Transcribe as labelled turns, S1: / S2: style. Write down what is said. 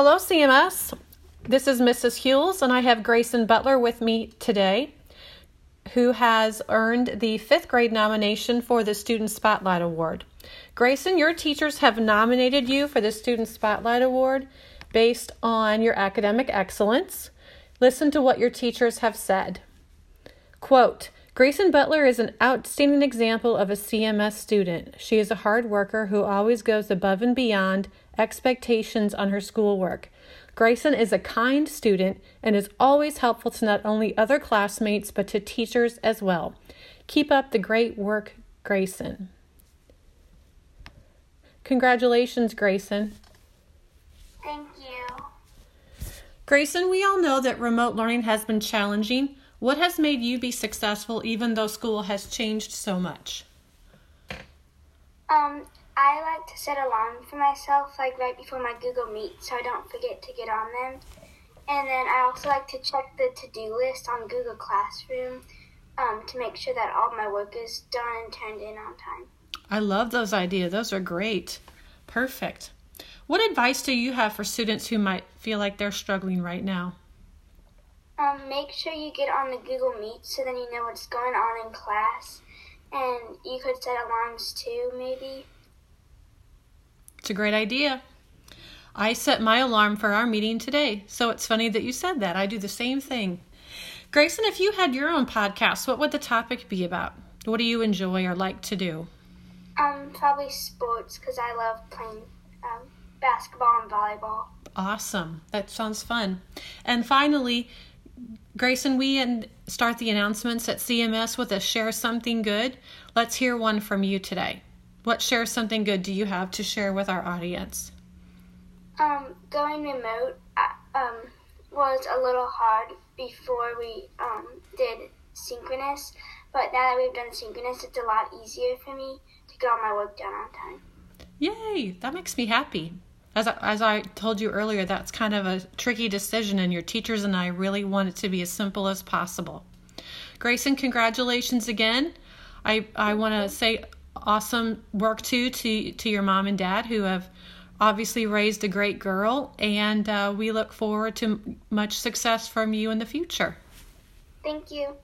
S1: Hello, CMS. This is Mrs. Hewells, and I have Gracin Butler with me today, who has earned the fifth grade nomination for the Student Spotlight Award. Gracin, your teachers have nominated you for the Student Spotlight Award based on your academic excellence. Listen to what your teachers have said. Quote, Gracin Butler is an outstanding example of a CMS student. She is a hard worker who always goes above and beyond expectations on her schoolwork. Gracin is a kind student and is always helpful to not only other classmates but to teachers as well. Keep up the great work, Gracin. Congratulations, Gracin.
S2: Thank you.
S1: Gracin, we all know that remote learning has been challenging. What has made you be successful even though school has changed so much?
S2: Um, I like to set alarms for myself, like right before my Google Meet, so I don't forget to get on them. And then I also like to check the to-do list on Google Classroom um, to make sure that all my work is done and turned in on time.
S1: I love those ideas. Those are great. Perfect. What advice do you have for students who might feel like they're struggling right now?
S2: Um, make sure you get on the Google Meet so then you know what's going on in class. And you could set alarms too, maybe.
S1: It's a great idea. I set my alarm for our meeting today, so it's funny that you said that. I do the same thing. Gracin, if you had your own podcast, what would the topic be about? What do you enjoy or like to do?
S2: Um, probably sports because I love playing um, basketball and volleyball.
S1: Awesome. That sounds fun. And finally, Gracin, we and start the announcements at CMS with a share something good. Let's hear one from you today. What share something good do you have to share with our audience?
S2: Um, going remote um, was a little hard before we um, did synchronous, but now that we've done synchronous, it's a lot easier for me to get all my work done on time.
S1: Yay! That makes me happy. As I, as I told you earlier, that's kind of a tricky decision, and your teachers and I really want it to be as simple as possible. Gracin, congratulations again. I, I want to say awesome work too to, to your mom and dad who have obviously raised a great girl, and uh, we look forward to much success from you in the future.
S2: Thank you.